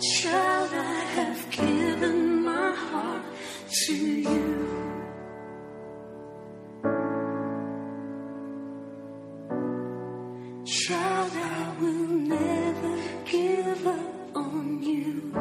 Child, I have given my heart to you. Child, I will never give up on you.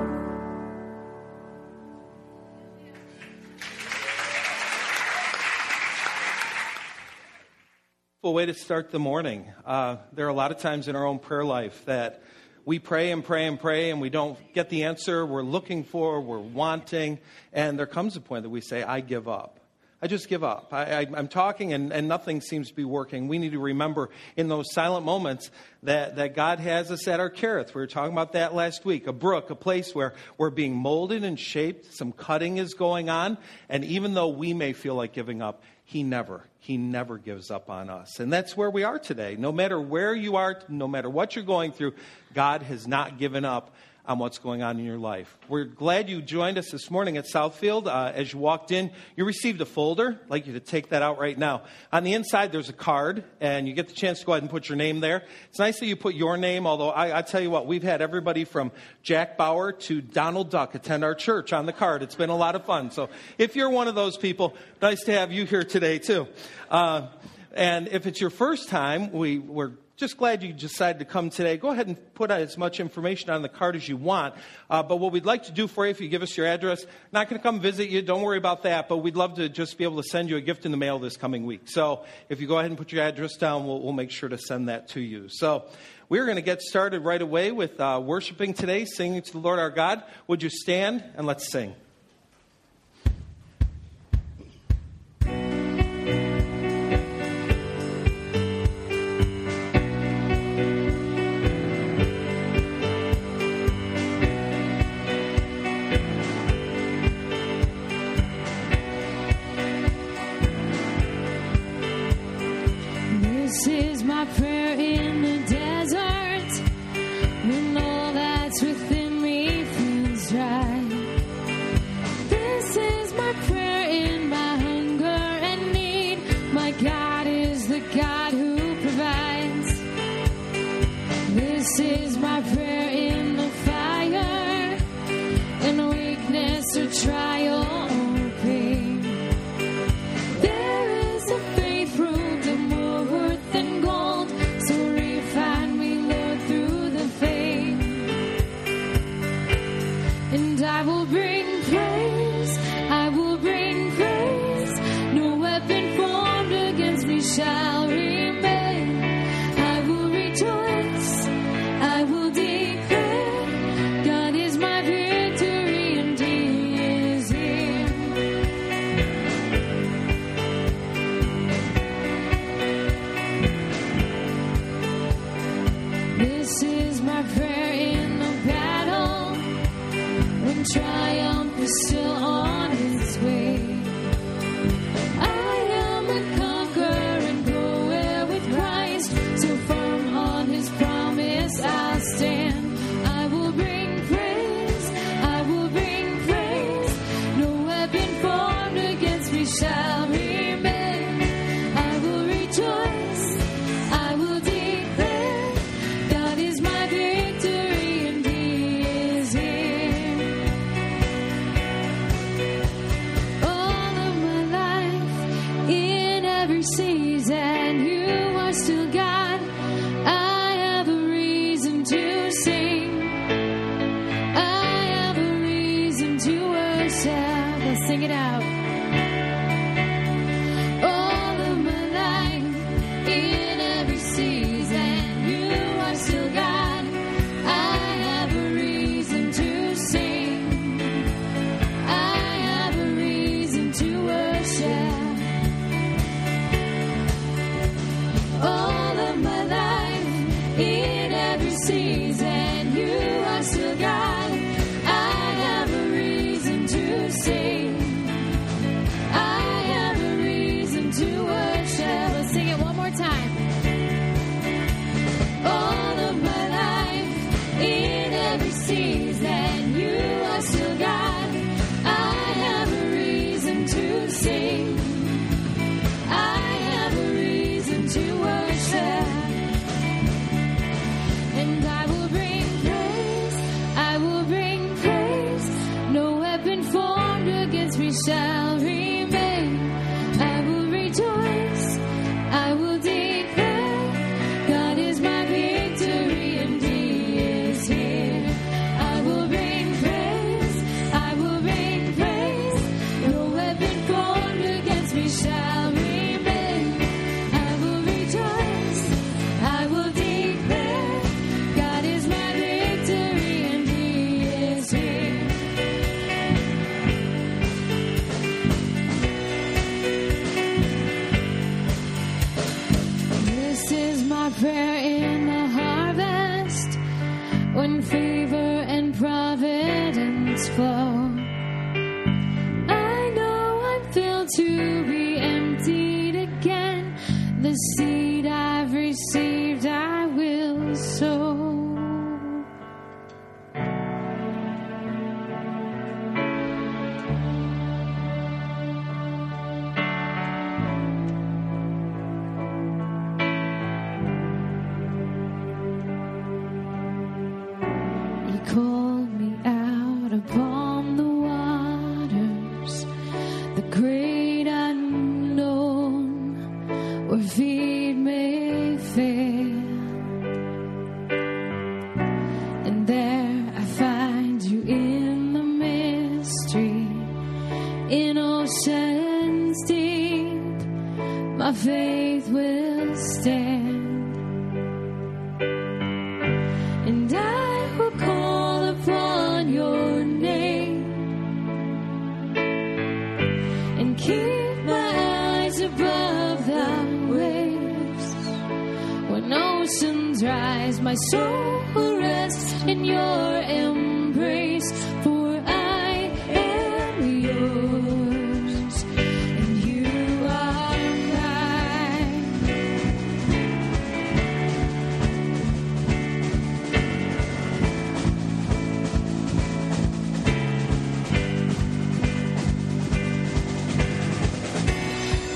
Well, way to start the morning. Uh, there are a lot of times in our own prayer life that we pray and pray and pray and we don't get the answer we're looking for, we're wanting, and there comes a point that we say, I give up. I just give up. I, am talking and, and nothing seems to be working. We need to remember in those silent moments that, that God has us at our Kerith. We were talking about that last week. A brook, a place where we're being molded and shaped. Some cutting is going on. And even though we may feel like giving up, He never, He never gives up on us. And that's where we are today. No matter where you are, no matter what you're going through, God has not given up on what's going on in your life. We're glad you joined us this morning at Southfield. Uh, as you walked in, you received a folder. I'd like you to take that out right now. On the inside, there's a card, and you get the chance to go ahead and put your name there. It's nice that you put your name, although I, I tell you what, we've had everybody from Jack Bauer to Donald Duck attend our church on the card. It's been a lot of fun. So if you're one of those people, nice to have you here today, too. Uh, and if it's your first time, we, we're just glad you decided to come today. Go ahead and put as much information on the card as you want. Uh, but what we'd like to do for you, if you give us your address, not going to come visit you, don't worry about that, but we'd love to just be able to send you a gift in the mail this coming week. So if you go ahead and put your address down, we'll, we'll make sure to send that to you. So we're going to get started right away with uh, worshiping today, singing to the Lord our God. Would you stand and let's sing?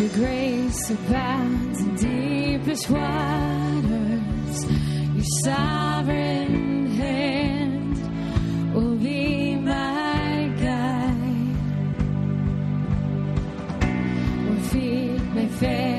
Your grace abounds in deepest waters. Your sovereign hand will be my guide. Will feet may fail.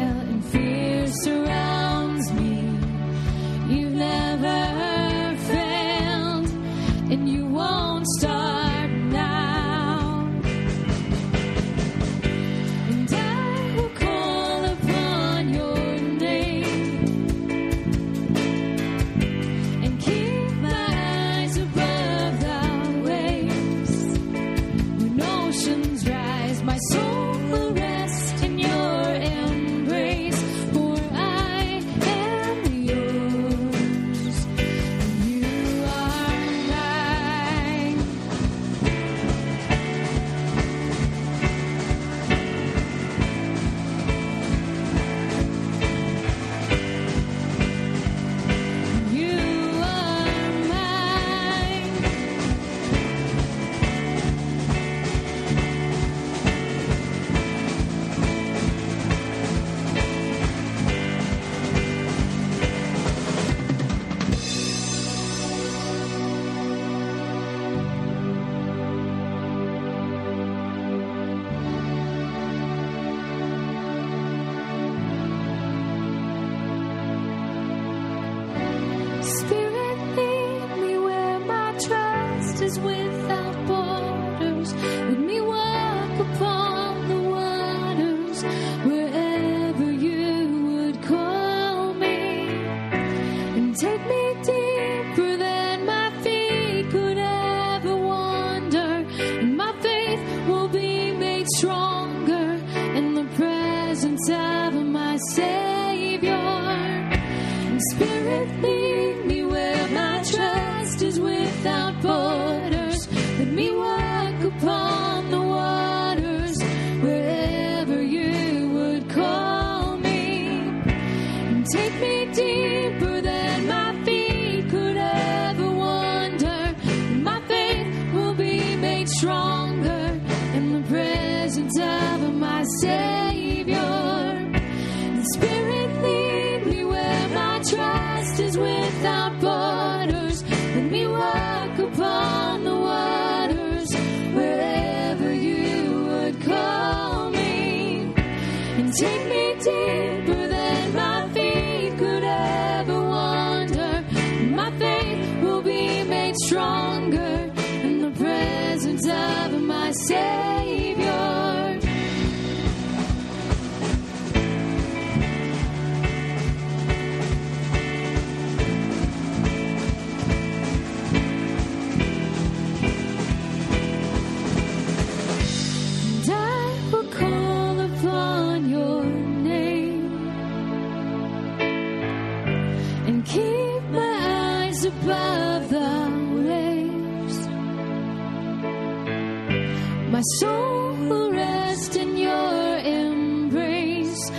Soul rest in your embrace.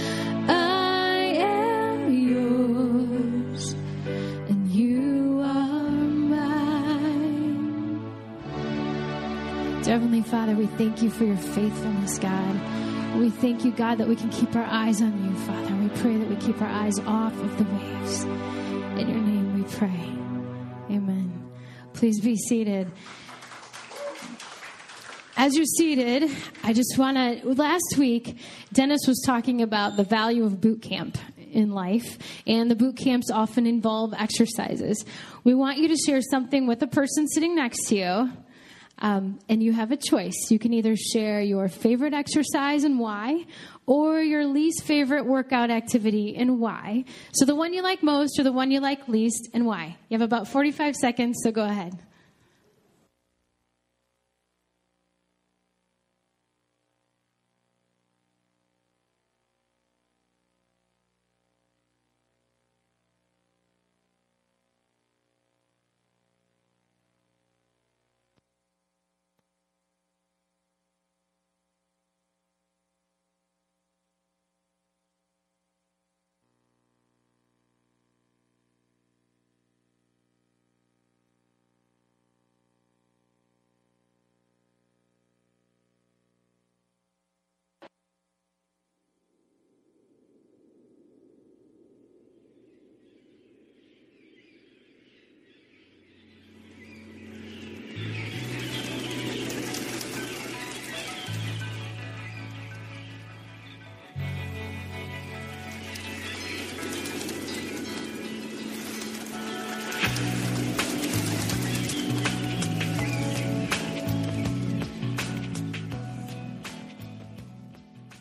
I am yours, and you are mine. Heavenly Father, we thank you for your faithfulness, God. We thank you, God, that we can keep our eyes on you, Father. We pray that we keep our eyes off of the waves. In your name we pray. Amen. Please be seated. As you're seated, I just want to. Last week, Dennis was talking about the value of boot camp in life, and the boot camps often involve exercises. We want you to share something with the person sitting next to you, um, and you have a choice. You can either share your favorite exercise and why, or your least favorite workout activity and why. So, the one you like most, or the one you like least, and why. You have about 45 seconds, so go ahead.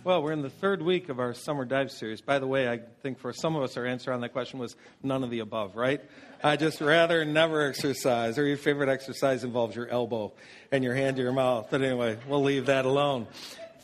Well, we're in the third week of our summer dive series. By the way, I think for some of us, our answer on that question was none of the above, right? I just rather never exercise, or your favorite exercise involves your elbow and your hand to your mouth. But anyway, we'll leave that alone.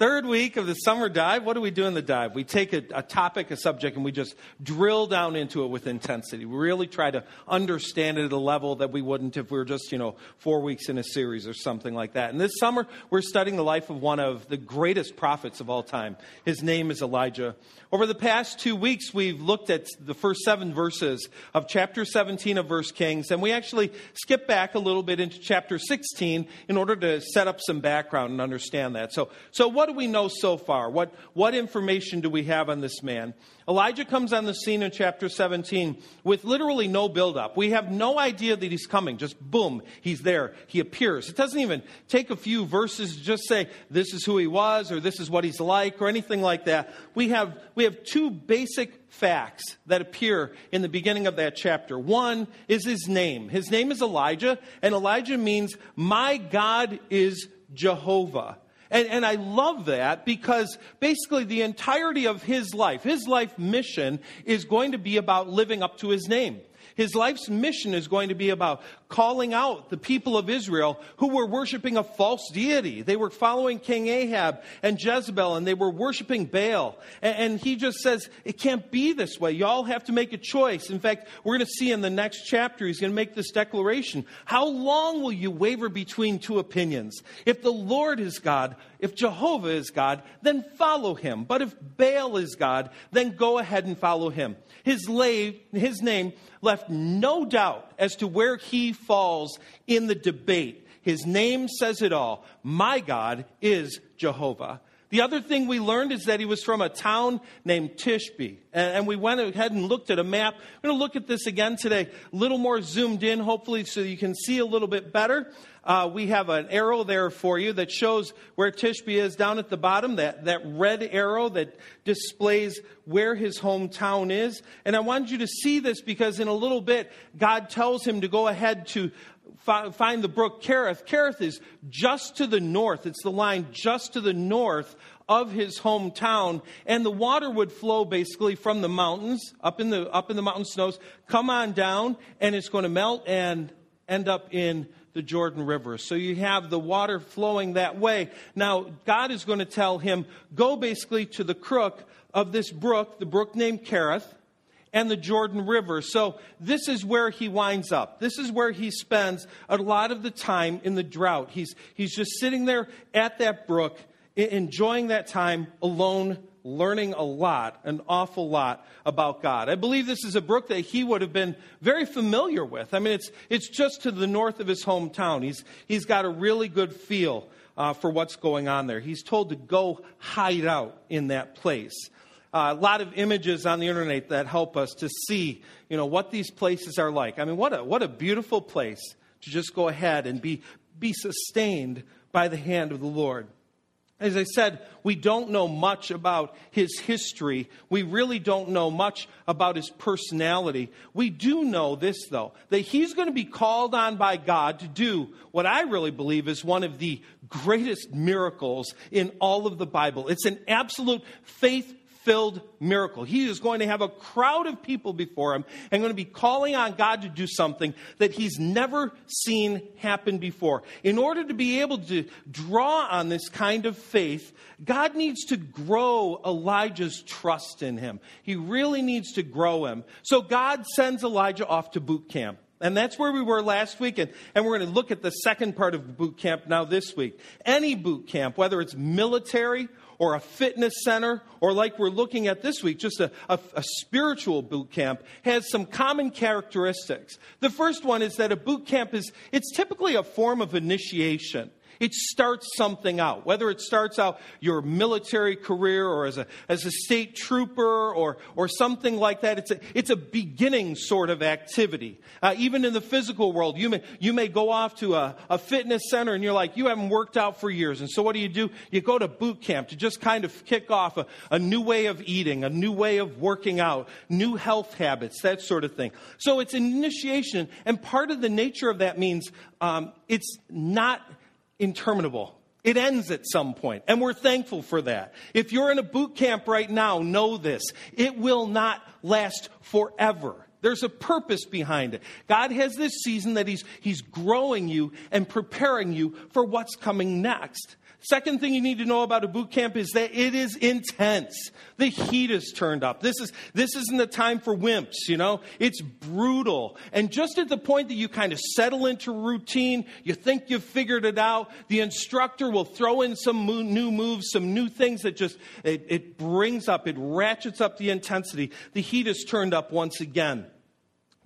Third week of the summer dive, what do we do in the dive? We take a, a, topic, a subject, and we just drill down into it with intensity. We really try to understand it at a level that we wouldn't if we were just, you know, four weeks in a series or something like that. And this summer, we're studying the life of one of the greatest prophets of all time. His name is Elijah. Over the past two weeks, we've looked at the first seven verses of chapter 17 of First Kings, and we actually skip back a little bit into chapter 16 in order to set up some background and understand that. So, so what do we know so far? What, what information do we have on this man? Elijah comes on the scene in chapter 17 with literally no buildup. We have no idea that he's coming. Just boom, he's there. He appears. It doesn't even take a few verses to just say this is who he was or this is what he's like or anything like that. We have, we have two basic facts that appear in the beginning of that chapter. One is his name. His name is Elijah, and Elijah means, My God is Jehovah. And, and I love that because basically the entirety of his life, his life mission is going to be about living up to his name. His life's mission is going to be about calling out the people of Israel who were worshiping a false deity. They were following King Ahab and Jezebel and they were worshiping Baal. And, he just says, it can't be this way. Y'all have to make a choice. In fact, we're going to see in the next chapter, he's going to make this declaration. How long will you waver between two opinions? If the Lord is God, if Jehovah is God, then follow him. But if Baal is God, then go ahead and follow him. His, lave, his name left no doubt as to where he falls in the debate. His name says it all. My God is Jehovah. The other thing we learned is that he was from a town named Tishbe. And, we went ahead and looked at a map. We're going to look at this again today, a little more zoomed in, hopefully, so you can see a little bit better. Uh, we have an arrow there for you that shows where Tishbe is down at the bottom, that, that red arrow that displays where his hometown is. And I wanted you to see this because in a little bit, God tells him to go ahead to find the brook Kerith. Kerith is just to the north. It's the line just to the north of his hometown, and the water would flow basically from the mountains up in the up in the mountain snows, come on down, and it's going to melt and end up in the Jordan River. So you have the water flowing that way. Now God is going to tell him, go basically to the crook of this brook, the brook named Kerith, and the Jordan River. So this is where he winds up. This is where he spends a lot of the time in the drought. He's, he's just sitting there at that brook, enjoying that time alone, learning a lot, an awful lot about God. I believe this is a brook that he would have been very familiar with. I mean, it's, it's just to the north of his hometown. He's, he's got a really good feel uh, for what's going on there. He's told to go hide out in that place. Uh, a lot of images on the internet that help us to see, you know, what these places are like. I mean, what a, what a beautiful place to just go ahead and be, be sustained by the hand of the Lord. As I said, we don't know much about his history. We really don't know much about his personality. We do know this, though, that he's going to be called on by God to do what I really believe is one of the greatest miracles in all of the Bible. It's an absolute faith filled miracle. He is going to have a crowd of people before him and going to be calling on God to do something that he's never seen happen before. In order to be able to draw on this kind of faith, God needs to grow Elijah's trust in him. He really needs to grow him. So God sends Elijah off to boot camp. And that's where we were last week. And, and we're going to look at the second part of boot camp now this week. Any boot camp, whether it's military or a fitness center, or like we're looking at this week, just a, a, a, spiritual boot camp, has some common characteristics. The first one is that a boot camp is, it's typically a form of initiation. It starts something out, whether it starts out your military career or as a, as a state trooper or, or something like that. It's a, it's a beginning sort of activity. Uh, even in the physical world, you may, you may go off to a, a fitness center and you're like, you haven't worked out for years. And so what do you do? You go to boot camp to just kind of kick off a, a new way of eating, a new way of working out, new health habits, that sort of thing. So it's initiation. And part of the nature of that means um, it's not interminable. It ends at some point, and we're thankful for that. If you're in a boot camp right now, know this. It will not last forever. There's a purpose behind it. God has this season that he's, he's growing you and preparing you for what's coming next. Second thing you need to know about a boot camp is that it is intense. The heat is turned up. This is this isn't the time for wimps, you know? It's brutal. And just at the point that you kind of settle into routine, you think you've figured it out, the instructor will throw in some new moves, some new things that just it, it brings up, it ratchets up the intensity. The heat is turned up once again.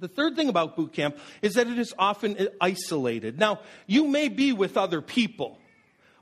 The third thing about boot camp is that it is often isolated. Now, you may be with other people.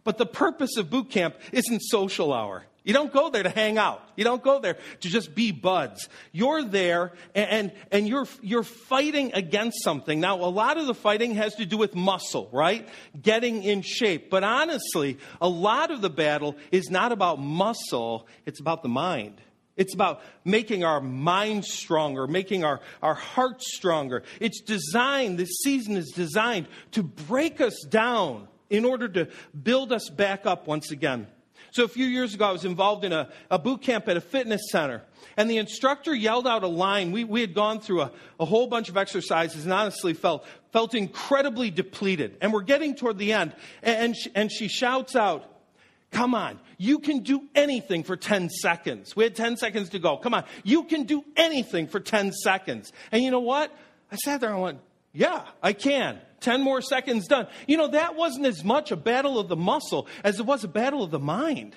But the purpose of boot camp isn't social hour. You don't go there to hang out. You don't go there to just be buds. You're there and, and, and, you're, you're fighting against something. Now, a lot of the fighting has to do with muscle, right? Getting in shape. But honestly, a lot of the battle is not about muscle, it's about the mind. It's about making our mind stronger, making our, our hearts stronger. It's designed, this season is designed to break us down in order to build us back up once again. So a few years ago, I was involved in a, a boot camp at a fitness center. And the instructor yelled out a line. We, we had gone through a, a whole bunch of exercises and honestly felt, felt incredibly depleted. And we're getting toward the end. And, and, she, and she shouts out, Come on, you can do anything for 10 seconds. We had 10 seconds to go. Come on, you can do anything for 10 seconds. And you know what? I sat there and went, Yeah, I can. 10 more seconds done. You know, that wasn't as much a battle of the muscle as it was a battle of the mind.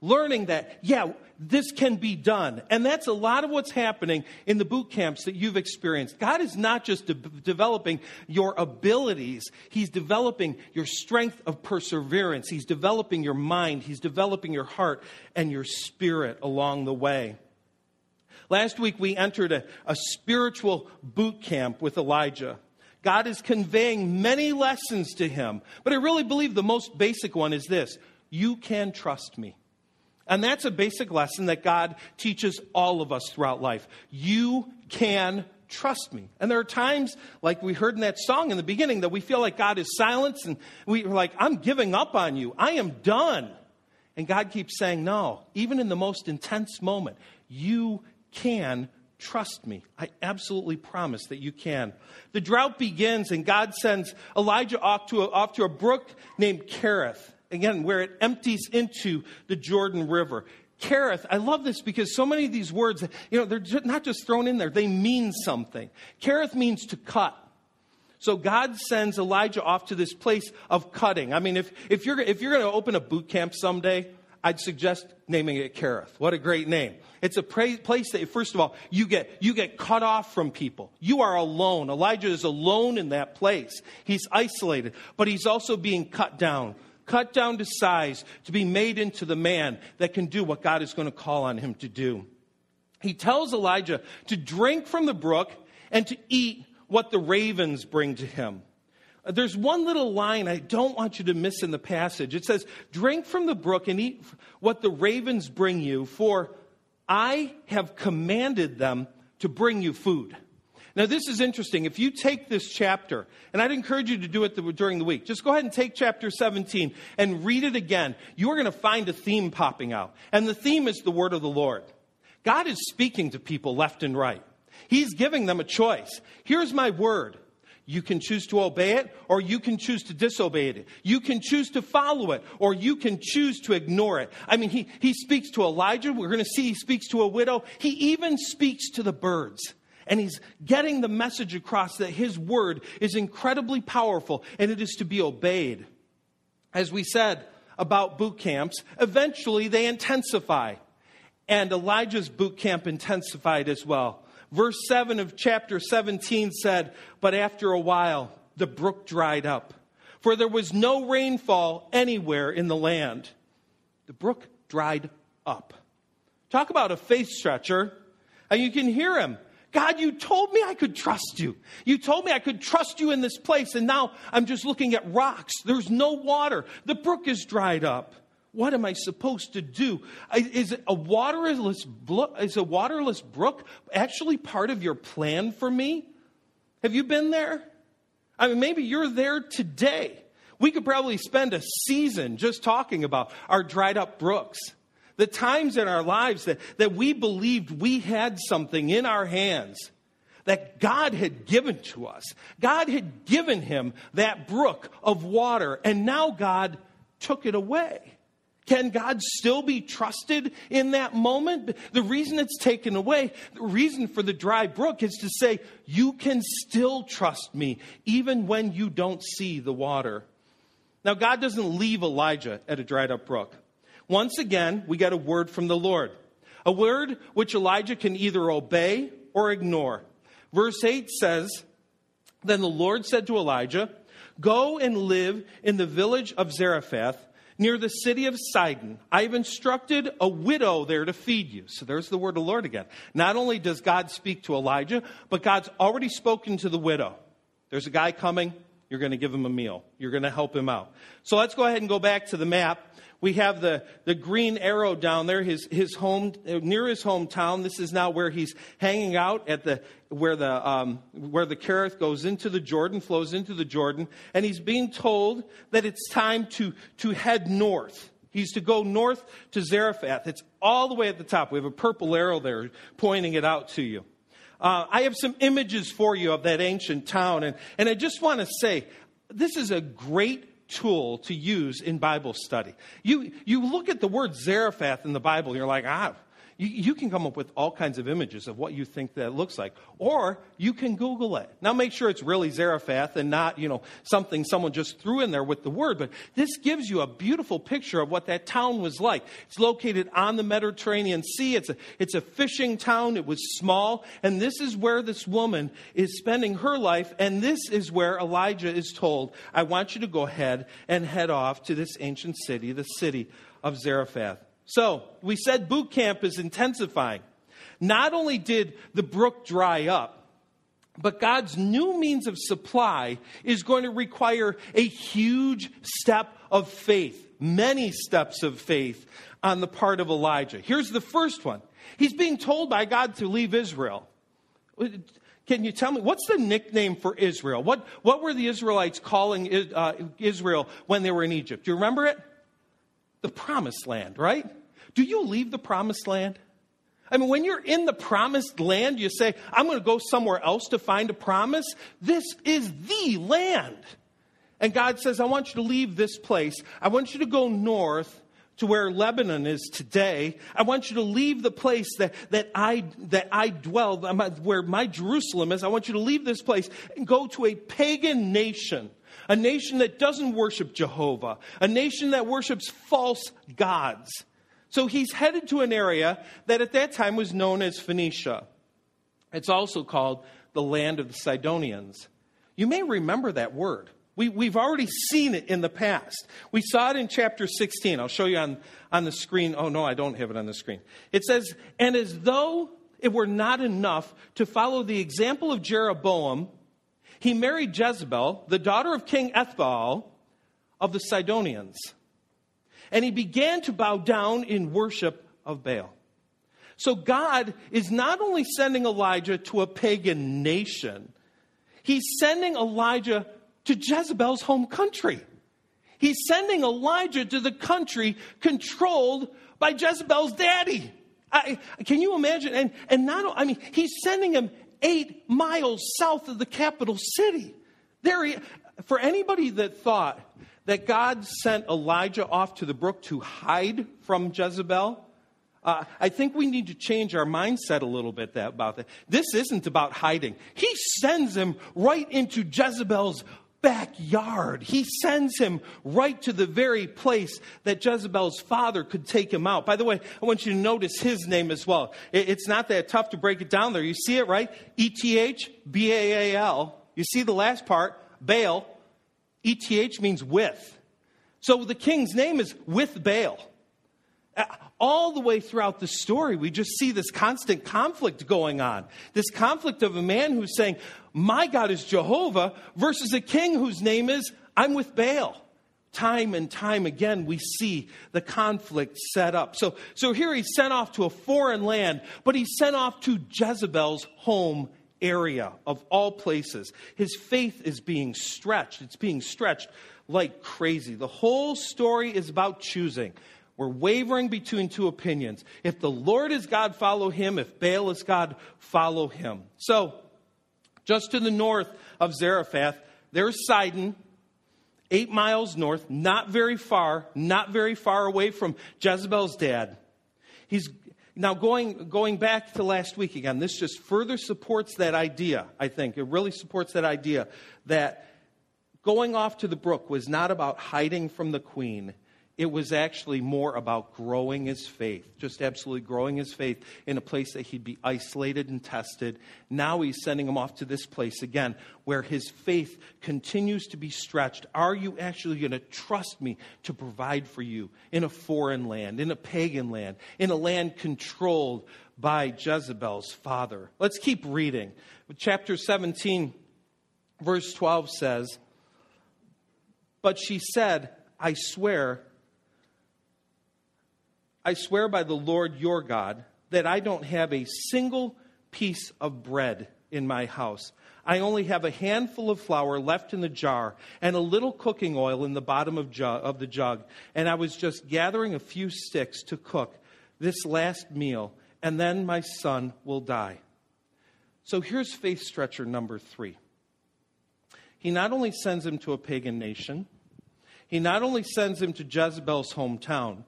Learning that, yeah, this can be done. And that's a lot of what's happening in the boot camps that you've experienced. God is not just de- developing your abilities, He's developing your strength of perseverance. He's developing your mind, He's developing your heart and your spirit along the way. Last week, we entered a, a spiritual boot camp with Elijah. God is conveying many lessons to him. But I really believe the most basic one is this you can trust me. And that's a basic lesson that God teaches all of us throughout life. You can trust me. And there are times, like we heard in that song in the beginning, that we feel like God is silent and we're like, I'm giving up on you. I am done. And God keeps saying, No, even in the most intense moment, you can Trust me. I absolutely promise that you can. The drought begins, and God sends Elijah off to a, off to a brook named Kerith, again, where it empties into the Jordan River. Kerith, I love this because so many of these words, you know, they're not just thrown in there, they mean something. Kerith means to cut. So God sends Elijah off to this place of cutting. I mean, if, if you're, if you're going to open a boot camp someday, I'd suggest naming it Kerith. What a great name. It's a pra- place that, first of all, you get, you get cut off from people. You are alone. Elijah is alone in that place. He's isolated, but he's also being cut down, cut down to size to be made into the man that can do what God is going to call on him to do. He tells Elijah to drink from the brook and to eat what the ravens bring to him. There's one little line I don't want you to miss in the passage. It says, Drink from the brook and eat what the ravens bring you, for I have commanded them to bring you food. Now, this is interesting. If you take this chapter, and I'd encourage you to do it the- during the week, just go ahead and take chapter 17 and read it again. You are going to find a theme popping out. And the theme is the word of the Lord. God is speaking to people left and right. He's giving them a choice. Here's my word. You can choose to obey it, or you can choose to disobey it. You can choose to follow it, or you can choose to ignore it. I mean, he, he speaks to Elijah. We're going to see he speaks to a widow. He even speaks to the birds. And he's getting the message across that his word is incredibly powerful and it is to be obeyed. As we said about boot camps, eventually they intensify. And Elijah's boot camp intensified as well. Verse 7 of chapter 17 said, But after a while, the brook dried up, for there was no rainfall anywhere in the land. The brook dried up. Talk about a faith stretcher. And you can hear him. God, you told me I could trust you. You told me I could trust you in this place, and now I'm just looking at rocks. There's no water. The brook is dried up. What am I supposed to do? Is a waterless? Is a waterless brook actually part of your plan for me? Have you been there? I mean, maybe you're there today. We could probably spend a season just talking about our dried up brooks. The times in our lives that, that we believed we had something in our hands that God had given to us. God had given him that brook of water, and now God took it away. Can God still be trusted in that moment? The reason it's taken away, the reason for the dry brook is to say, you can still trust me even when you don't see the water. Now, God doesn't leave Elijah at a dried up brook. Once again, we get a word from the Lord, a word which Elijah can either obey or ignore. Verse 8 says, Then the Lord said to Elijah, Go and live in the village of Zarephath near the city of Sidon. I have instructed a widow there to feed you. So there's the word of the Lord again. Not only does God speak to Elijah, but God's already spoken to the widow. There's a guy coming. You're going to give him a meal. You're going to help him out. So let's go ahead and go back to the map. We have the, the green arrow down there, his, his home, near his hometown. This is now where he's hanging out at the, where the, um, where the Kerith goes into the Jordan, flows into the Jordan. And he's being told that it's time to, to head north. He's to go north to Zarephath. It's all the way at the top. We have a purple arrow there pointing it out to you. Uh, I have some images for you of that ancient town, and, and I just want to say this is a great tool to use in Bible study. You, you look at the word Zarephath in the Bible, and you're like, ah, you, you can come up with all kinds of images of what you think that looks like. Or you can Google it. Now make sure it's really Zarephath and not, you know, something someone just threw in there with the word. But this gives you a beautiful picture of what that town was like. It's located on the Mediterranean Sea. It's a, it's a fishing town. It was small. And this is where this woman is spending her life. And this is where Elijah is told, I want you to go ahead and head off to this ancient city, the city of Zarephath. So we said boot camp is intensifying. Not only did the brook dry up, but God's new means of supply is going to require a huge step of faith, many steps of faith on the part of Elijah. Here's the first one. He's being told by God to leave Israel. Can you tell me what's the nickname for Israel? What, what were the Israelites calling uh, Israel when they were in Egypt? Do you remember it? The promised land, right? Do you leave the promised land? I mean, when you're in the promised land, you say, I'm going to go somewhere else to find a promise. This is the land. And God says, I want you to leave this place. I want you to go north to where Lebanon is today. I want you to leave the place that, that, I, that I dwell, where my Jerusalem is. I want you to leave this place and go to a pagan nation, a nation that doesn't worship Jehovah, a nation that worships false gods. So he's headed to an area that at that time was known as Phoenicia. It's also called the land of the Sidonians. You may remember that word. We, we've already seen it in the past. We saw it in chapter 16. I'll show you on, on the screen. Oh, no, I don't have it on the screen. It says, And as though it were not enough to follow the example of Jeroboam, he married Jezebel, the daughter of King Ethbaal of the Sidonians. And he began to bow down in worship of Baal. So God is not only sending Elijah to a pagan nation, he's sending Elijah to Jezebel's home country. He's sending Elijah to the country controlled by Jezebel's daddy. I, can you imagine? And, and not, I mean, he's sending him eight miles south of the capital city. There he, for anybody that thought that God sent Elijah off to the brook to hide from Jezebel, uh, I think we need to change our mindset a little bit that, about that. This isn't about hiding. He sends him right into Jezebel's backyard. He sends him right to the very place that Jezebel's father could take him out. By the way, I want you to notice his name as well. It's not that tough to break it down there. You see it, right? E T H B A A L. You see the last part, Baal. E T H means with. So the king's name is with Baal. Uh, all the way throughout the story, we just see this constant conflict going on. This conflict of a man who's saying, My God is Jehovah, versus a king whose name is, I'm with Baal. Time and time again, we see the conflict set up. So, so here he's sent off to a foreign land, but he's sent off to Jezebel's home area of all places. His faith is being stretched. It's being stretched like crazy. The whole story is about choosing. We're wavering between two opinions. If the Lord is God, follow him. If Baal is God, follow him. So, just to the north of Zarephath, there's Sidon, eight miles north, not very far, not very far away from Jezebel's dad. He's now going, going back to last week again, this just further supports that idea, I think. It really supports that idea that going off to the brook was not about hiding from the queen it was actually more about growing his faith, just absolutely growing his faith in a place that he'd be isolated and tested. Now he's sending him off to this place again where his faith continues to be stretched. Are you actually going to trust me to provide for you in a foreign land, in a pagan land, in a land controlled by Jezebel's father? Let's keep reading. Chapter 17, verse 12 says, But she said, I swear I swear by the Lord your God that I don't have a single piece of bread in my house. I only have a handful of flour left in the jar and a little cooking oil in the bottom of, jug, of the jug. And I was just gathering a few sticks to cook this last meal, and then my son will die. So here's faith stretcher number three. He not only sends him to a pagan nation, he not only sends him to Jezebel's hometown,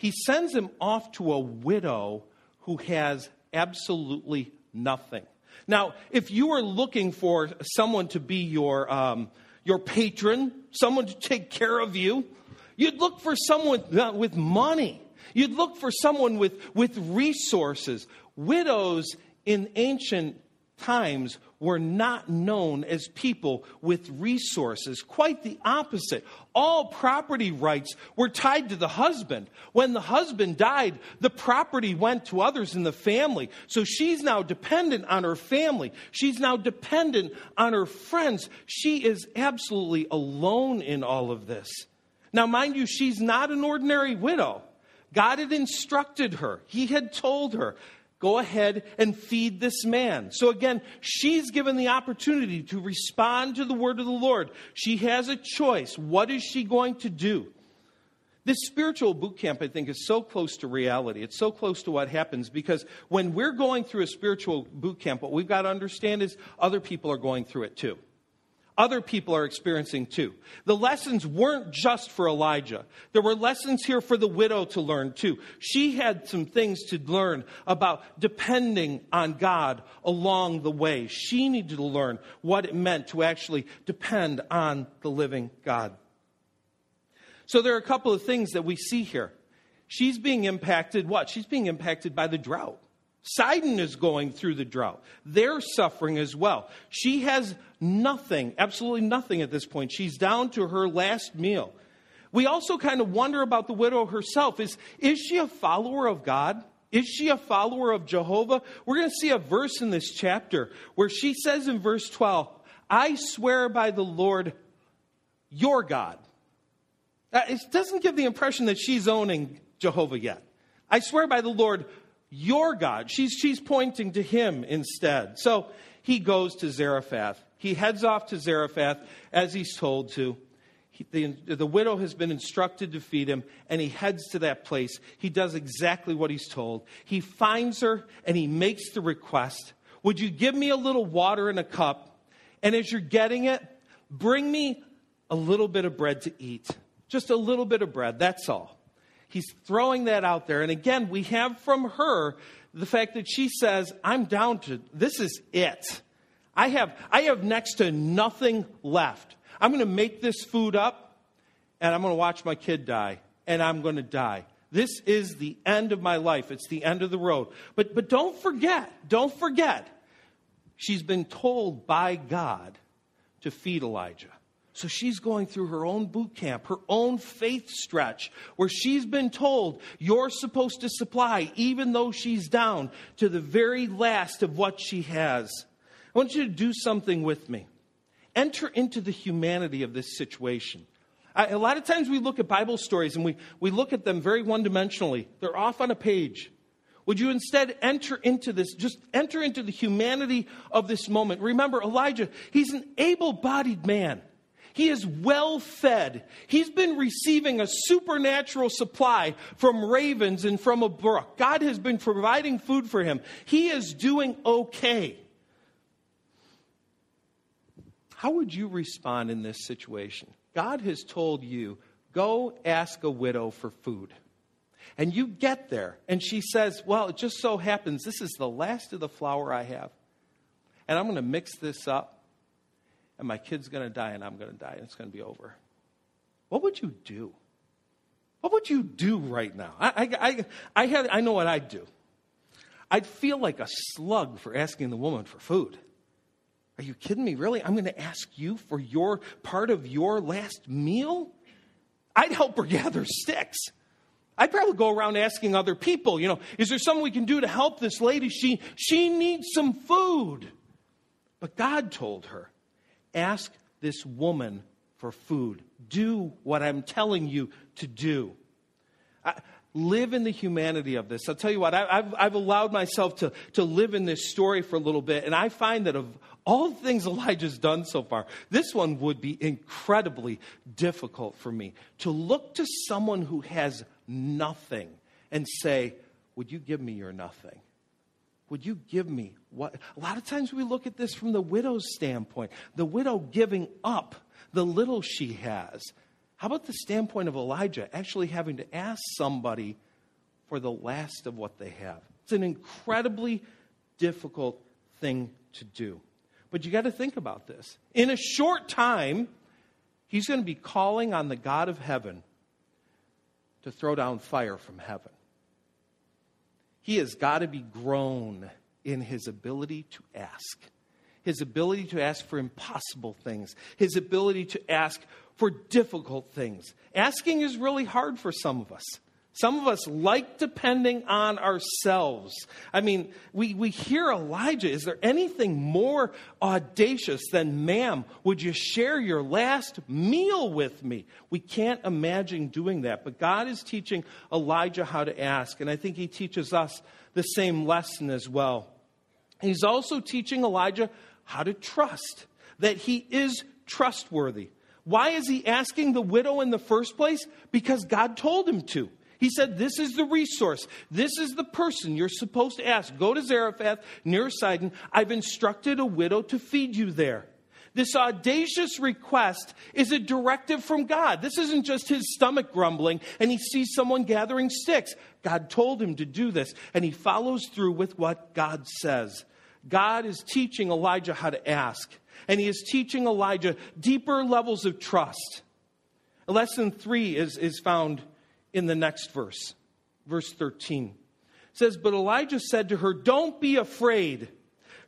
he sends him off to a widow who has absolutely nothing. Now, if you are looking for someone to be your, um, your patron, someone to take care of you, you'd look for someone with money. You'd look for someone with, with resources. Widows in ancient times were not known as people with resources. Quite the opposite. All property rights were tied to the husband. When the husband died, the property went to others in the family. So she's now dependent on her family. She's now dependent on her friends. She is absolutely alone in all of this. Now, mind you, she's not an ordinary widow. God had instructed her, He had told her, Go ahead and feed this man. So again, she's given the opportunity to respond to the word of the Lord. She has a choice. What is she going to do? This spiritual boot camp, I think, is so close to reality. It's so close to what happens because when we're going through a spiritual boot camp, what we've got to understand is other people are going through it too. Other people are experiencing too. The lessons weren't just for Elijah. There were lessons here for the widow to learn too. She had some things to learn about depending on God along the way. She needed to learn what it meant to actually depend on the living God. So there are a couple of things that we see here. She's being impacted what? She's being impacted by the drought. Sidon is going through the drought. They're suffering as well. She has nothing, absolutely nothing at this point. She's down to her last meal. We also kind of wonder about the widow herself. Is, is she a follower of God? Is she a follower of Jehovah? We're going to see a verse in this chapter where she says in verse 12, I swear by the Lord your God. It doesn't give the impression that she's owning Jehovah yet. I swear by the Lord your God. She's, she's pointing to him instead. So he goes to Zarephath. He heads off to Zarephath as he's told to. He, the, the widow has been instructed to feed him, and he heads to that place. He does exactly what he's told. He finds her and he makes the request Would you give me a little water in a cup? And as you're getting it, bring me a little bit of bread to eat. Just a little bit of bread, that's all. He's throwing that out there. And again, we have from her the fact that she says, I'm down to this is it. I have, I have next to nothing left. I'm going to make this food up and I'm going to watch my kid die and I'm going to die. This is the end of my life. It's the end of the road. But, but don't forget, don't forget, she's been told by God to feed Elijah. So she's going through her own boot camp, her own faith stretch, where she's been told, You're supposed to supply, even though she's down to the very last of what she has. I want you to do something with me. Enter into the humanity of this situation. I, a lot of times we look at Bible stories and we, we look at them very one dimensionally, they're off on a page. Would you instead enter into this, just enter into the humanity of this moment? Remember, Elijah, he's an able bodied man. He is well fed. He's been receiving a supernatural supply from ravens and from a brook. God has been providing food for him. He is doing okay. How would you respond in this situation? God has told you, go ask a widow for food. And you get there, and she says, Well, it just so happens this is the last of the flour I have. And I'm going to mix this up and my kid's going to die and I'm going to die and it's going to be over. What would you do? What would you do right now? I, I, I, I, I know what I'd do. I'd feel like a slug for asking the woman for food. Are you kidding me? Really? I'm going to ask you for your part of your last meal? I'd help her gather sticks. I'd probably go around asking other people, you know, is there something we can do to help this lady? She, she needs some food. But God told her, Ask this woman for food. Do what I'm telling you to do. I, live in the humanity of this. I'll tell you what, I, have I've allowed myself to, to live in this story for a little bit, and I find that of all the things Elijah's done so far, this one would be incredibly difficult for me. To look to someone who has nothing and say, Would you give me your nothing? Would you give me what? A lot of times we look at this from the widow's standpoint, the widow giving up the little she has. How about the standpoint of Elijah actually having to ask somebody for the last of what they have? It's an incredibly difficult thing to do. But you got to think about this. In a short time, he's going to be calling on the God of heaven to throw down fire from heaven. He has got to be grown in his ability to ask, his ability to ask for impossible things, his ability to ask for difficult things. Asking is really hard for some of us. Some of us like depending on ourselves. I mean, we, we hear Elijah. Is there anything more audacious than, ma'am, would you share your last meal with me? We can't imagine doing that. But God is teaching Elijah how to ask. And I think he teaches us the same lesson as well. He's also teaching Elijah how to trust, that he is trustworthy. Why is he asking the widow in the first place? Because God told him to. He said, This is the resource. This is the person you're supposed to ask. Go to Zarephath near Sidon. I've instructed a widow to feed you there. This audacious request is a directive from God. This isn't just his stomach grumbling and he sees someone gathering sticks. God told him to do this, and he follows through with what God says. God is teaching Elijah how to ask, and he is teaching Elijah deeper levels of trust. Lesson three is, is found in the next verse, verse 13. It says, But Elijah said to her, Don't be afraid.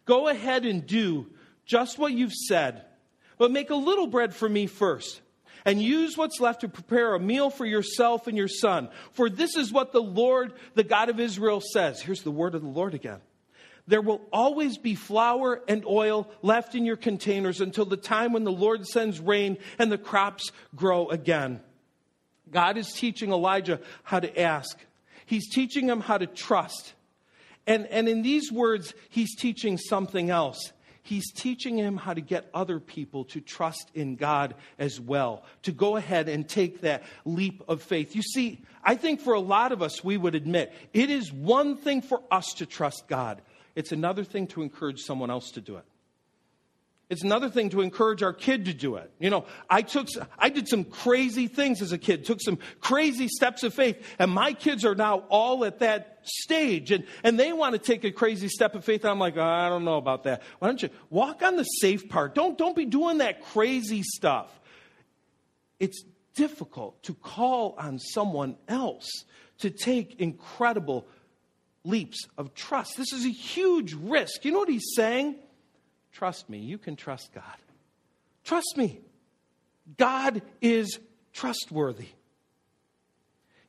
Go ahead and do just what you've said, but make a little bread for me first. And use what's left to prepare a meal for yourself and your son. For this is what the Lord, the God of Israel, says. Here's the word of the Lord again. There will always be flour and oil left in your containers until the time when the Lord sends rain and the crops grow again. God is teaching Elijah how to ask, He's teaching him how to trust. And, and in these words, He's teaching something else. He's teaching him how to get other people to trust in God as well, to go ahead and take that leap of faith. You see, I think for a lot of us, we would admit it is one thing for us to trust God, it's another thing to encourage someone else to do it. It's another thing to encourage our kid to do it. You know, I took, I did some crazy things as a kid, took some crazy steps of faith, and my kids are now all at that stage, and, and they want to take a crazy step of faith. And I'm like, oh, I don't know about that. Why don't you walk on the safe part? Don't, don't be doing that crazy stuff. It's difficult to call on someone else to take incredible leaps of trust. This is a huge risk. You know what he's saying? Trust me, you can trust God. Trust me. God is trustworthy.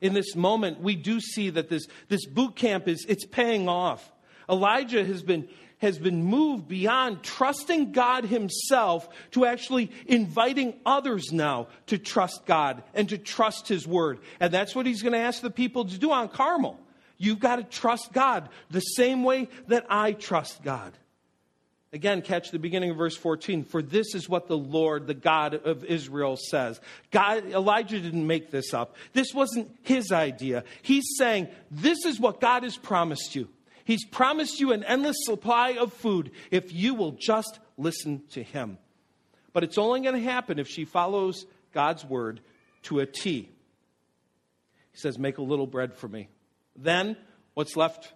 In this moment, we do see that this, this boot camp is it's paying off. Elijah has been, has been moved beyond trusting God himself to actually inviting others now to trust God and to trust his word. And that's what he's going to ask the people to do on Carmel. You've got to trust God the same way that I trust God. Again, catch the beginning of verse 14. For this is what the Lord, the God of Israel, says. God, Elijah didn't make this up. This wasn't his idea. He's saying, This is what God has promised you. He's promised you an endless supply of food if you will just listen to him. But it's only going to happen if she follows God's word to a T. He says, Make a little bread for me. Then, what's left,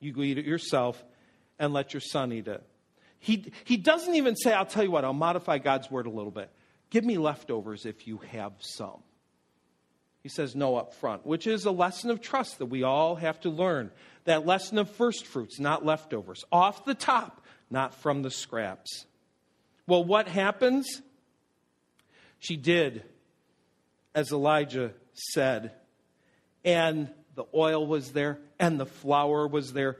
you go eat it yourself and let your son eat it. He, he doesn't even say, I'll tell you what, I'll modify God's word a little bit. Give me leftovers if you have some. He says no up front, which is a lesson of trust that we all have to learn. That lesson of first fruits, not leftovers. Off the top, not from the scraps. Well, what happens? She did as Elijah said. And the oil was there, and the flour was there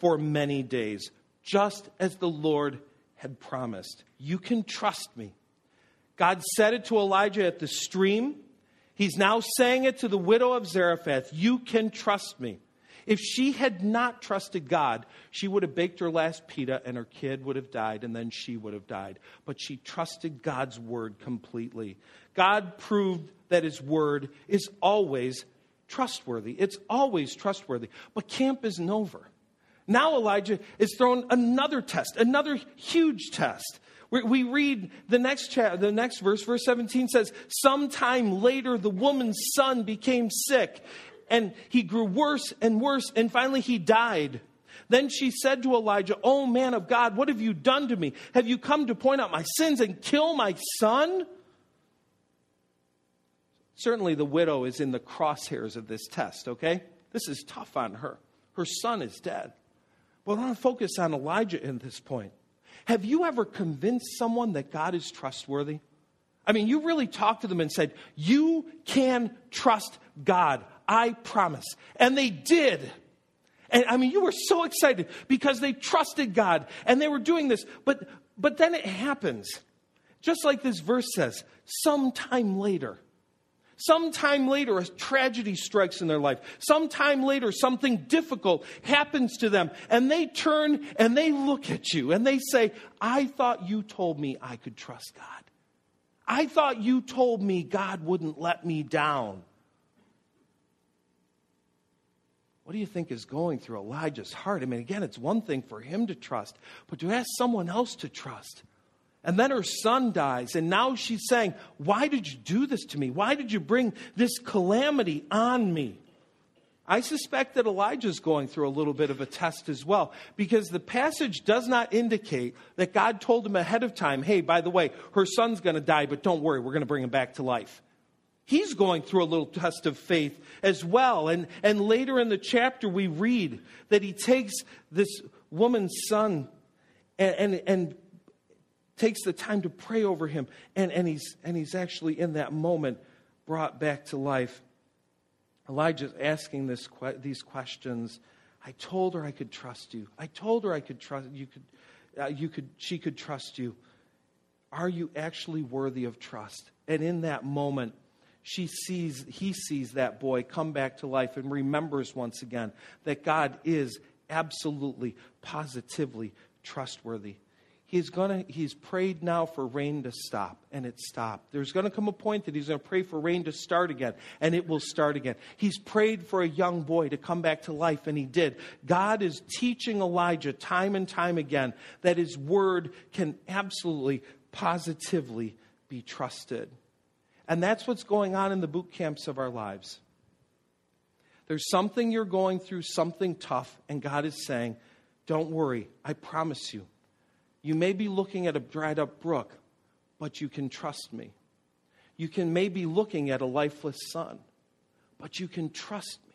for many days just as the Lord had promised. You can trust me. God said it to Elijah at the stream. He's now saying it to the widow of Zarephath. You can trust me. If she had not trusted God, she would have baked her last pita and her kid would have died and then she would have died. But she trusted God's word completely. God proved that his word is always trustworthy. It's always trustworthy. But camp isn't over. Now Elijah is thrown another test, another huge test. We read the next chapter, the next verse, verse 17 says, Sometime later, the woman's son became sick, and he grew worse and worse, and finally he died. Then she said to Elijah, Oh man of God, what have you done to me? Have you come to point out my sins and kill my son? Certainly, the widow is in the crosshairs of this test, okay? This is tough on her. Her son is dead. Well, I want to focus on Elijah in this point. Have you ever convinced someone that God is trustworthy? I mean, you really talked to them and said, You can trust God. I promise. And they did. And I mean, you were so excited because they trusted God and they were doing this. But, but then it happens. Just like this verse says, sometime later. Sometime later, a tragedy strikes in their life. Sometime later, something difficult happens to them. And they turn and they look at you and they say, I thought you told me I could trust God. I thought you told me God wouldn't let me down. What do you think is going through Elijah's heart? I mean, again, it's one thing for him to trust, but to ask someone else to trust. And then her son dies. And now she's saying, Why did you do this to me? Why did you bring this calamity on me? I suspect that Elijah's going through a little bit of a test as well, because the passage does not indicate that God told him ahead of time, hey, by the way, her son's going to die, but don't worry, we're going to bring him back to life. He's going through a little test of faith as well. And, and later in the chapter, we read that he takes this woman's son and, and, and takes the time to pray over him. And, and, he's, and he's actually, in that moment, brought back to life. Elijah's asking this, these questions. I told her I could trust you. I told her I could trust you. Could, uh, you could, she could trust you. Are you actually worthy of trust? And in that moment, she sees, he sees that boy come back to life and remembers once again that God is absolutely, positively trustworthy. He's, gonna, he's prayed now for rain to stop, and it stopped. There's going to come a point that he's going to pray for rain to start again, and it will start again. He's prayed for a young boy to come back to life, and he did. God is teaching Elijah time and time again that his word can absolutely, positively be trusted. And that's what's going on in the boot camps of our lives. There's something you're going through, something tough, and God is saying, Don't worry, I promise you, you may be looking at a dried up brook, but you can trust me. You can maybe looking at a lifeless son, but you can trust me.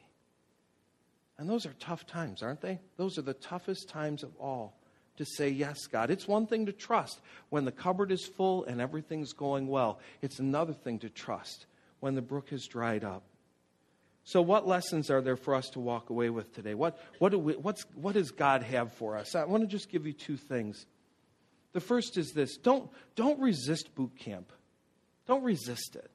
And those are tough times, aren't they? Those are the toughest times of all to say, Yes, God. It's one thing to trust when the cupboard is full and everything's going well, it's another thing to trust when the brook has dried up. So, what lessons are there for us to walk away with today? What, what, do we, what's, what does God have for us? I want to just give you two things. The first is this don't, don't resist boot camp, don't resist it.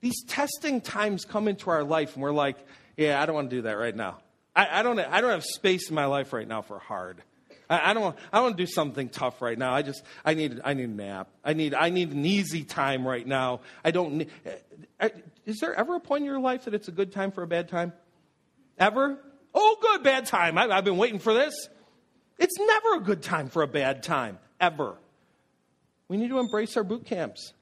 These testing times come into our life, and we're like, yeah, I don't want to do that right now. I, I don't, I don't have space in my life right now for hard. I, I, don't, I don't want to do something tough right now. I just, I need, I need a nap. I need, I need an easy time right now. I don't need, uh, is there ever a point in your life that it's a good time for a bad time? Ever? Oh, good, bad time. I, I've been waiting for this. It's never a good time for a bad time, ever. We need to embrace our boot camps.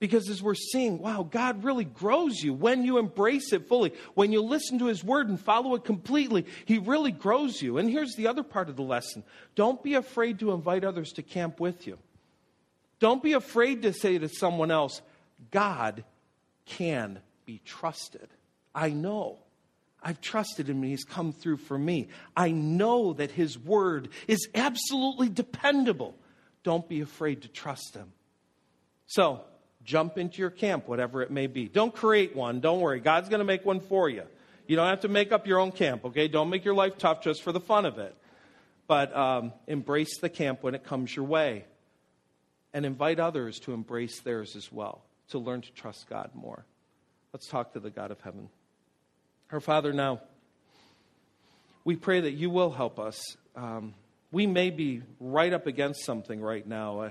Because as we're seeing, wow, God really grows you when you embrace it fully. When you listen to His word and follow it completely, He really grows you. And here's the other part of the lesson don't be afraid to invite others to camp with you. Don't be afraid to say to someone else, God can be trusted. I know. I've trusted him and he's come through for me. I know that his word is absolutely dependable. Don't be afraid to trust him. So, jump into your camp, whatever it may be. Don't create one. Don't worry. God's going to make one for you. You don't have to make up your own camp, okay? Don't make your life tough just for the fun of it. But um, embrace the camp when it comes your way. And invite others to embrace theirs as well, to learn to trust God more. Let's talk to the God of heaven. Our Father, now, we pray that you will help us. Um, we may be right up against something right now, uh,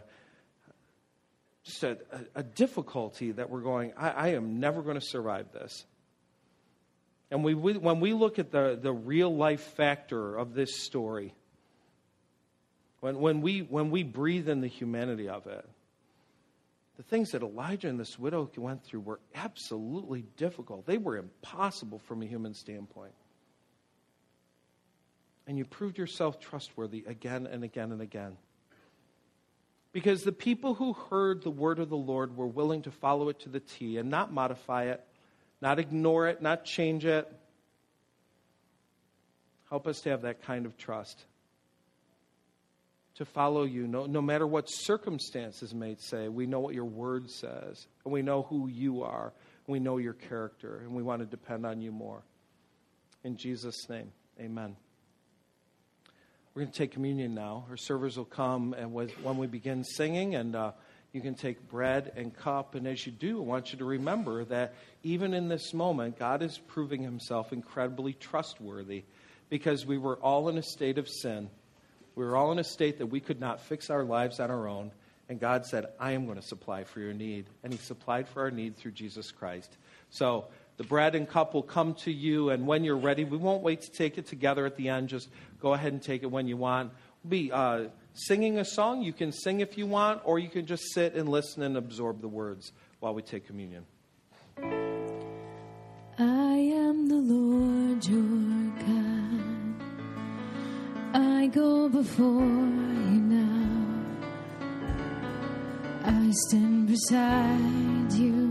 just a, a, a, difficulty that we're going, I, I am never going to survive this. And we, we, when we look at the, the real life factor of this story, when, when, we, when we breathe in the humanity of it, the things that Elijah and this widow went through were absolutely difficult. They were impossible from a human standpoint. And you proved yourself trustworthy again and again and again. Because the people who heard the word of the Lord were willing to follow it to the T and not modify it, not ignore it, not change it. Help us to have that kind of trust to follow you, no, no matter what circumstances may say. We know what your word says, and we know who you are, and we know your character, and we want to depend on you more. In Jesus' name, amen. We're going to take communion now. Our servers will come and when we begin singing, and uh, you can take bread and cup. And as you do, I want you to remember that even in this moment, God is proving himself incredibly trustworthy because we were all in a state of sin we were all in a state that we could not fix our lives on our own. And God said, I am going to supply for your need. And He supplied for our need through Jesus Christ. So the bread and cup will come to you. And when you're ready, we won't wait to take it together at the end. Just go ahead and take it when you want. We'll be uh, singing a song. You can sing if you want, or you can just sit and listen and absorb the words while we take communion. I am the Lord your God. I go before you now. I stand beside you.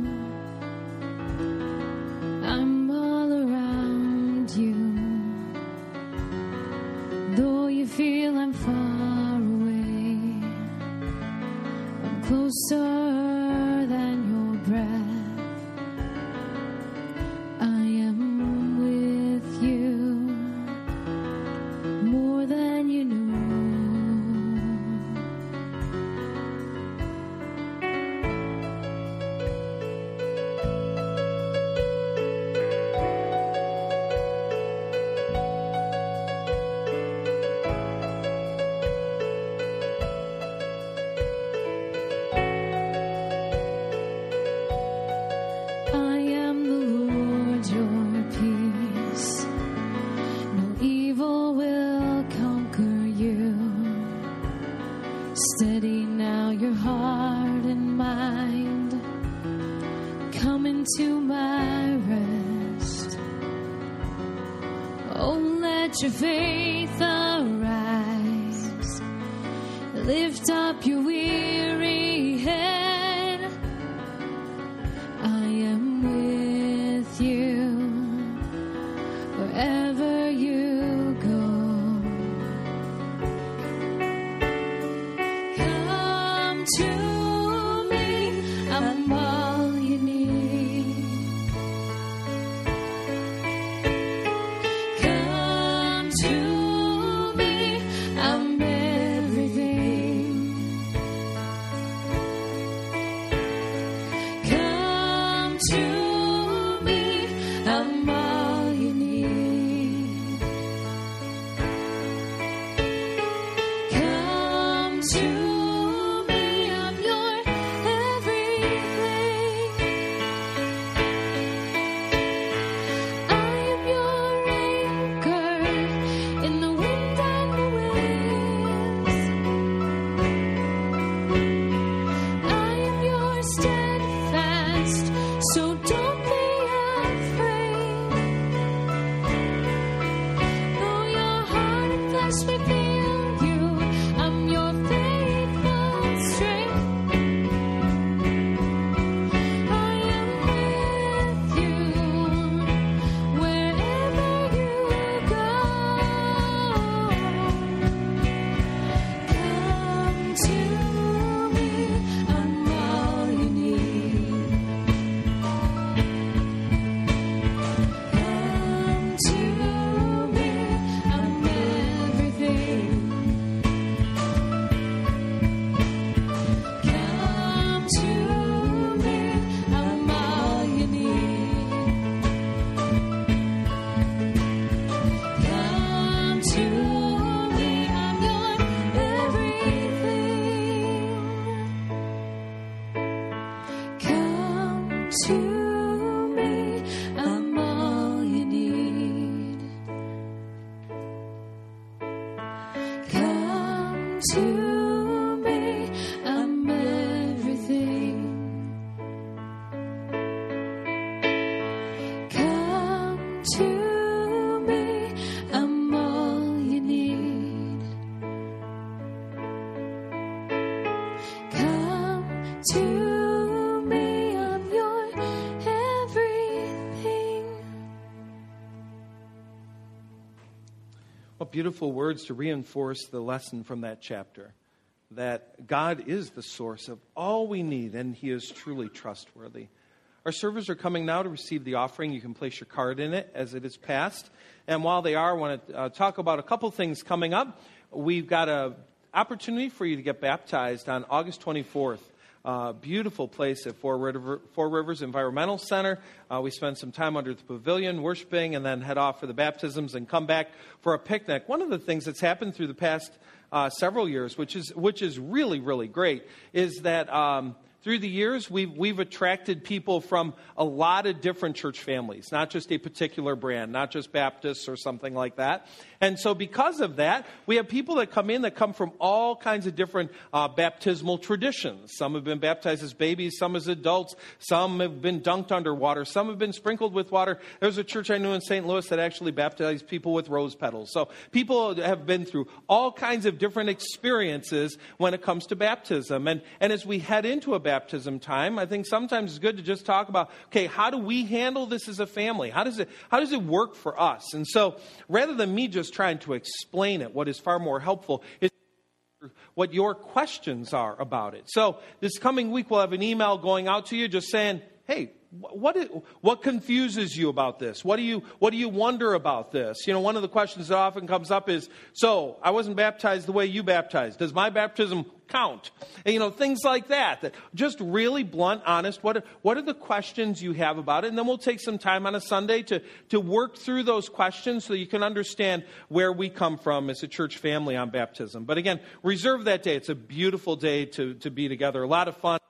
To me, your everything. What beautiful words to reinforce the lesson from that chapter that God is the source of all we need and He is truly trustworthy. Our servers are coming now to receive the offering. You can place your card in it as it is passed. And while they are, I want to uh, talk about a couple things coming up. We've got an opportunity for you to get baptized on August 24th. Uh, beautiful place at Four, River, Four Rivers Environmental Center. Uh, we spend some time under the pavilion worshiping and then head off for the baptisms and come back for a picnic. One of the things that's happened through the past uh, several years, which is, which is really, really great, is that um, through the years, we've, we've attracted people from a lot of different church families, not just a particular brand, not just Baptists or something like that. And so, because of that, we have people that come in that come from all kinds of different uh, baptismal traditions. Some have been baptized as babies, some as adults, some have been dunked underwater, some have been sprinkled with water. There's a church I knew in St. Louis that actually baptized people with rose petals. So, people have been through all kinds of different experiences when it comes to baptism. And, and as we head into a baptism time, I think sometimes it's good to just talk about, okay, how do we handle this as a family? How does it, how does it work for us? And so rather than me just trying to explain it, what is far more helpful is what your questions are about it. So this coming week, we'll have an email going out to you just saying, hey, what, what confuses you about this? What do you, what do you wonder about this? You know, one of the questions that often comes up is, so I wasn't baptized the way you baptized. Does my baptism count? And, you know, things like that. that. Just really blunt, honest. What, what are the questions you have about it? And then we'll take some time on a Sunday to, to work through those questions so you can understand where we come from as a church family on baptism. But again, reserve that day. It's a beautiful day to, to be together. A lot of fun.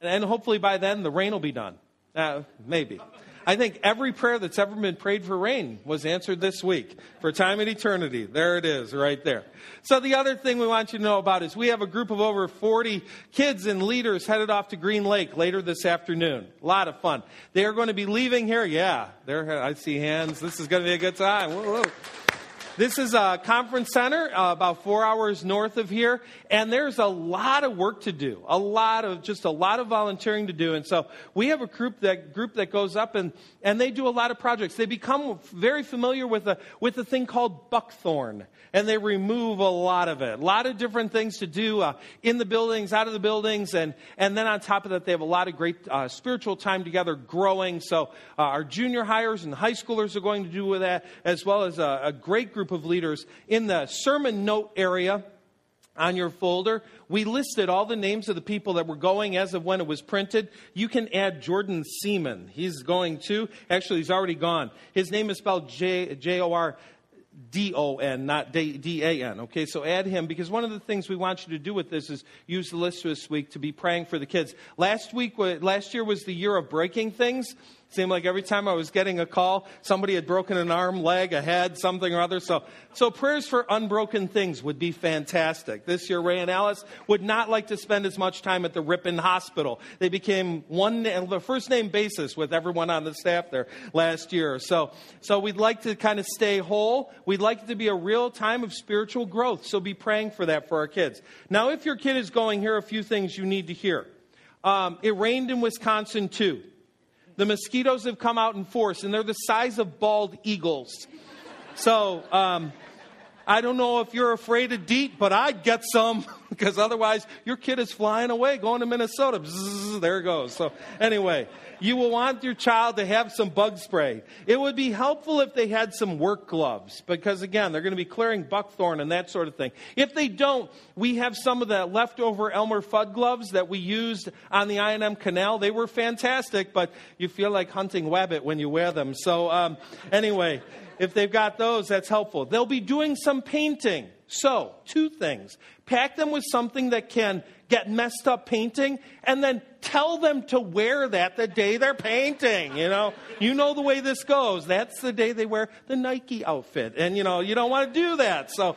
And hopefully by then the rain will be done. Uh, maybe. I think every prayer that's ever been prayed for rain was answered this week for time and eternity. There it is, right there. So, the other thing we want you to know about is we have a group of over 40 kids and leaders headed off to Green Lake later this afternoon. A lot of fun. They are going to be leaving here. Yeah, there, I see hands. This is going to be a good time. Whoa, whoa. This is a conference center uh, about four hours north of here, and there's a lot of work to do, a lot of just a lot of volunteering to do. And so we have a group that group that goes up and and they do a lot of projects. They become very familiar with a with a thing called buckthorn, and they remove a lot of it. A lot of different things to do uh, in the buildings, out of the buildings, and and then on top of that, they have a lot of great uh, spiritual time together, growing. So uh, our junior hires and high schoolers are going to do with that, as well as a, a great group of leaders. In the sermon note area, on your folder, we listed all the names of the people that were going as of when it was printed. You can add Jordon Seaman. He's going too. Actually, he's already gone. His name is spelled J O R D O N, not D A N. Okay, so add him because one of the things we want you to do with this is use the list this week to be praying for the kids. Last week, last year was the year of breaking things. Seemed like every time I was getting a call, somebody had broken an arm, leg, a head, something or other. So, so prayers for unbroken things would be fantastic. This year, Ray and Alice would not like to spend as much time at the Ripon Hospital. They became one, the first name basis with everyone on the staff there last year. So, so we'd like to kind of stay whole. We'd like it to be a real time of spiritual growth. So be praying for that for our kids. Now, if your kid is going, here are a few things you need to hear. Um, it rained in Wisconsin too. The mosquitoes have come out in force, and they're the size of bald eagles. So, um, I don't know if you're afraid of DEET, but I'd get some because otherwise your kid is flying away going to Minnesota. Bzzz, there it goes. So, anyway, you will want your child to have some bug spray. It would be helpful if they had some work gloves because, again, they're going to be clearing buckthorn and that sort of thing. If they don't, we have some of the leftover Elmer Fudd gloves that we used on the I&M Canal. They were fantastic, but you feel like hunting wabbit when you wear them. So, um, anyway, if they've got those, that's helpful. They'll be doing some painting. So, two things. Pack them with something that can get messed up painting, and then tell them to wear that the day they're painting. You know, you know the way this goes. That's the day they wear the Nike outfit. And, you know, you don't want to do that. So,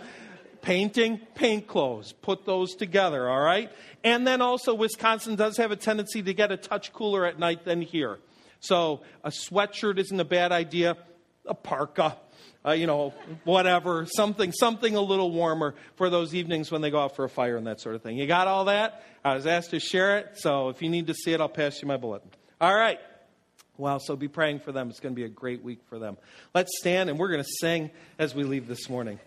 painting, paint clothes, put those together, all right? And then also, Wisconsin does have a tendency to get a touch cooler at night than here. So, a sweatshirt isn't a bad idea, a parka uh, you know, whatever, something, something a little warmer for those evenings when they go out for a fire and that sort of thing. You got all that? I was asked to share it, so if you need to see it, I'll pass you my bulletin. All right. Well, so be praying for them. It's going to be a great week for them. Let's stand and we're going to sing as we leave this morning.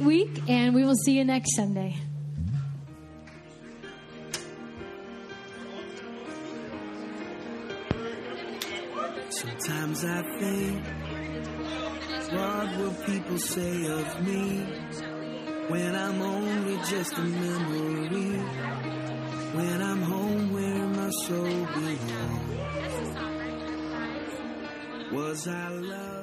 week, and we will see you next Sunday. Sometimes I think, what will people say of me when I'm only just a memory? When I'm home, where my soul belongs? Was I loved?